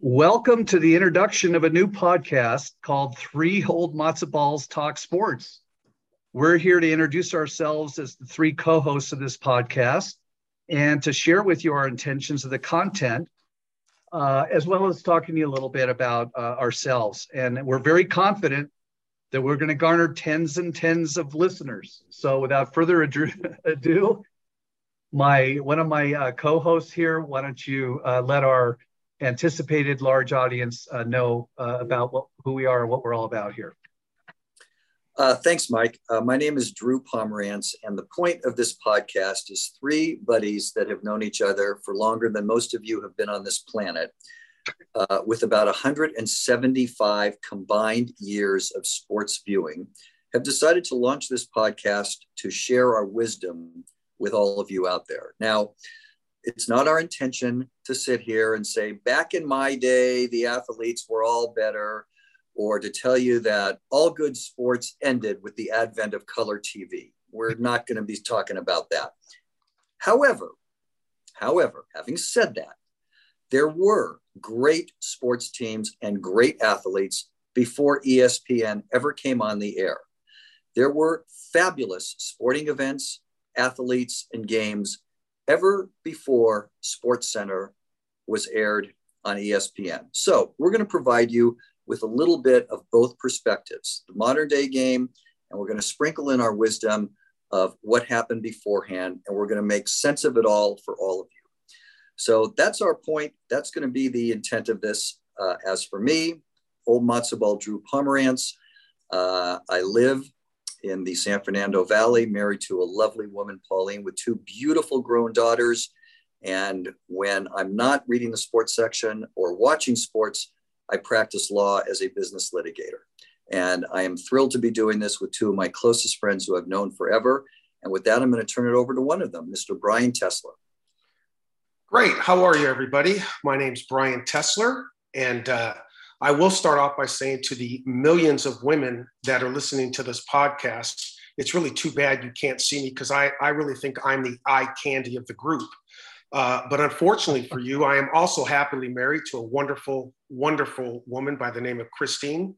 Welcome to the introduction of a new podcast called Three Old Matzo Balls Talk Sports. We're here to introduce ourselves as the three co hosts of this podcast and to share with you our intentions of the content, uh, as well as talking to you a little bit about uh, ourselves. And we're very confident that we're going to garner tens and tens of listeners. So without further ado, my one of my uh, co-hosts here, why don't you uh, let our anticipated large audience uh, know uh, about what, who we are and what we're all about here. Uh, thanks, Mike. Uh, my name is Drew Pomerantz, and the point of this podcast is three buddies that have known each other for longer than most of you have been on this planet, uh, with about 175 combined years of sports viewing, have decided to launch this podcast to share our wisdom with all of you out there. Now, it's not our intention to sit here and say, back in my day, the athletes were all better, or to tell you that all good sports ended with the advent of color TV. We're not going to be talking about that. However, however, having said that, there were great sports teams and great athletes before ESPN ever came on the air. There were fabulous sporting events, athletes, and games ever before Sports Center was aired on ESPN. So we're going to provide you with a little bit of both perspectives, the modern day game, and we're going to sprinkle in our wisdom of what happened beforehand, and we're going to make sense of it all for all of you. So that's our point. That's going to be the intent of this. Uh, as for me, old matzo ball Drew Pomerantz. Uh, I live in the San Fernando Valley, married to a lovely woman, Pauline, with two beautiful grown daughters. And when I'm not reading the sports section or watching sports, I practice law as a business litigator. And I am thrilled to be doing this with two of my closest friends who I've known forever. And with that, I'm going to turn it over to one of them, Mr. Brian Tesler. Great. How are you, everybody? My name's Brian Tesler, and uh, I will start off by saying to the millions of women that are listening to this podcast, it's really too bad you can't see me because I, I really think I'm the eye candy of the group. Uh, but unfortunately for you, I am also happily married to a wonderful, wonderful woman by the name of Christine.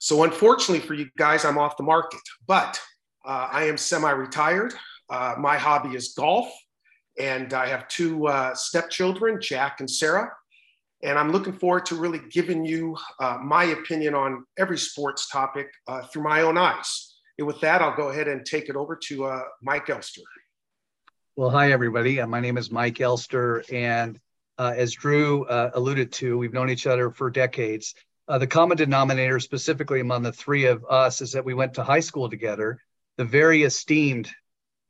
So unfortunately for you guys, I'm off the market, but uh, I am semi-retired. Uh, my hobby is golf, and I have two uh, stepchildren, Jack and Sarah. And I'm looking forward to really giving you uh, my opinion on every sports topic uh, through my own eyes. And with that, I'll go ahead and take it over to uh, Mike Elster. Well, hi, everybody. Uh, my name is Mike Elster. And uh, as Drew uh, alluded to, we've known each other for decades. the common denominator, specifically among the three of us, is that we went to high school together. The very esteemed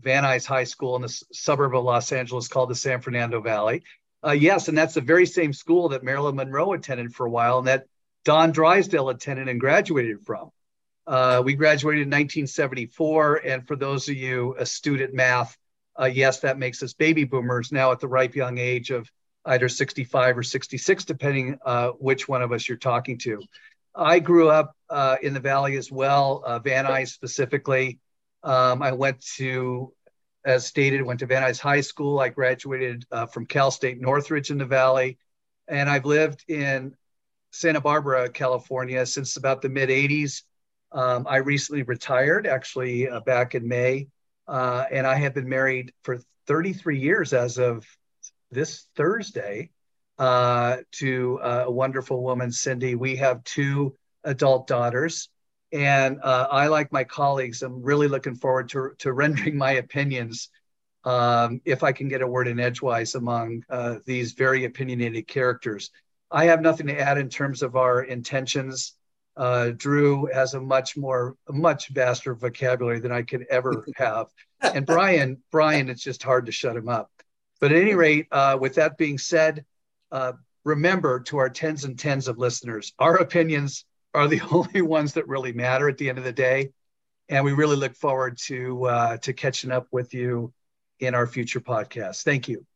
Van Nuys High School in the suburb of Los Angeles called the San Fernando Valley. Uh, yes, and that's the very same school that Marilyn Monroe attended for a while, and that Don Drysdale attended and graduated from. Uh, we graduated in 1974, and for those of you astute at math, uh, yes, that makes us baby boomers now at the ripe young age of either 65 or 66, depending uh, which one of us you're talking to. I grew up uh, in the Valley as well, uh, Van Nuys specifically. Um, I went to as stated, went to Van Nuys High School. I graduated uh, from Cal State Northridge in the Valley. And I've lived in Santa Barbara, California since about the mid 80s. Um, I recently retired, actually, uh, back in May. Uh, and I have been married for 33 years as of this Thursday uh, to a wonderful woman, Cindy. We have two adult daughters. And uh, I, like my colleagues, I'm really looking forward to, to rendering my opinions, um, if I can get a word in edgewise among uh, these very opinionated characters. I have nothing to add in terms of our intentions. Uh, Drew has a much more, a much vaster vocabulary than I could ever have. And Brian, Brian, it's just hard to shut him up. But at any rate, uh, with that being said, uh, remember to our tens and tens of listeners, our opinions are the only ones that really matter at the end of the day. And we really look forward to uh, to catching up with you in our future podcasts. Thank you.